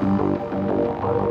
I'm